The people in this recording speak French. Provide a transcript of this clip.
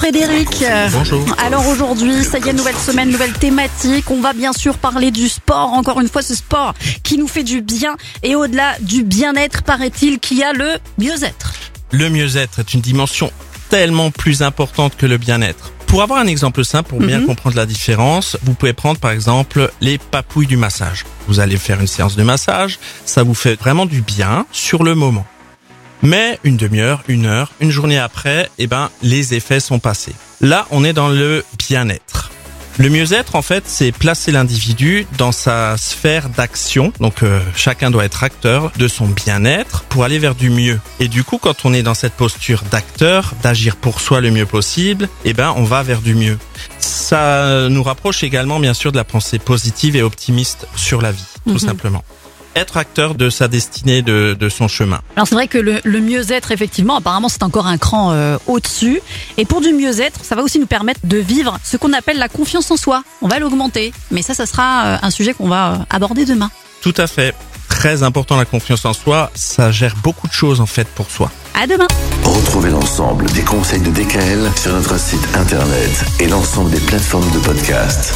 Frédéric. Bonjour. Alors aujourd'hui, ça y est, nouvelle semaine, nouvelle thématique. On va bien sûr parler du sport. Encore une fois, ce sport qui nous fait du bien. Et au-delà du bien-être, paraît-il qu'il y a le mieux-être. Le mieux-être est une dimension tellement plus importante que le bien-être. Pour avoir un exemple simple, pour bien Mhm. comprendre la différence, vous pouvez prendre par exemple les papouilles du massage. Vous allez faire une séance de massage, ça vous fait vraiment du bien sur le moment. Mais une demi-heure, une heure, une journée après, eh ben, les effets sont passés. Là, on est dans le bien-être. Le mieux-être, en fait, c'est placer l'individu dans sa sphère d'action. Donc, euh, chacun doit être acteur de son bien-être pour aller vers du mieux. Et du coup, quand on est dans cette posture d'acteur, d'agir pour soi le mieux possible, eh ben, on va vers du mieux. Ça nous rapproche également, bien sûr, de la pensée positive et optimiste sur la vie, tout Mhm. simplement. Être acteur de sa destinée, de, de son chemin. Alors c'est vrai que le, le mieux-être, effectivement, apparemment c'est encore un cran euh, au-dessus. Et pour du mieux-être, ça va aussi nous permettre de vivre ce qu'on appelle la confiance en soi. On va l'augmenter. Mais ça, ça sera euh, un sujet qu'on va euh, aborder demain. Tout à fait. Très important la confiance en soi. Ça gère beaucoup de choses en fait pour soi. À demain Retrouvez l'ensemble des conseils de DKL sur notre site internet et l'ensemble des plateformes de podcast.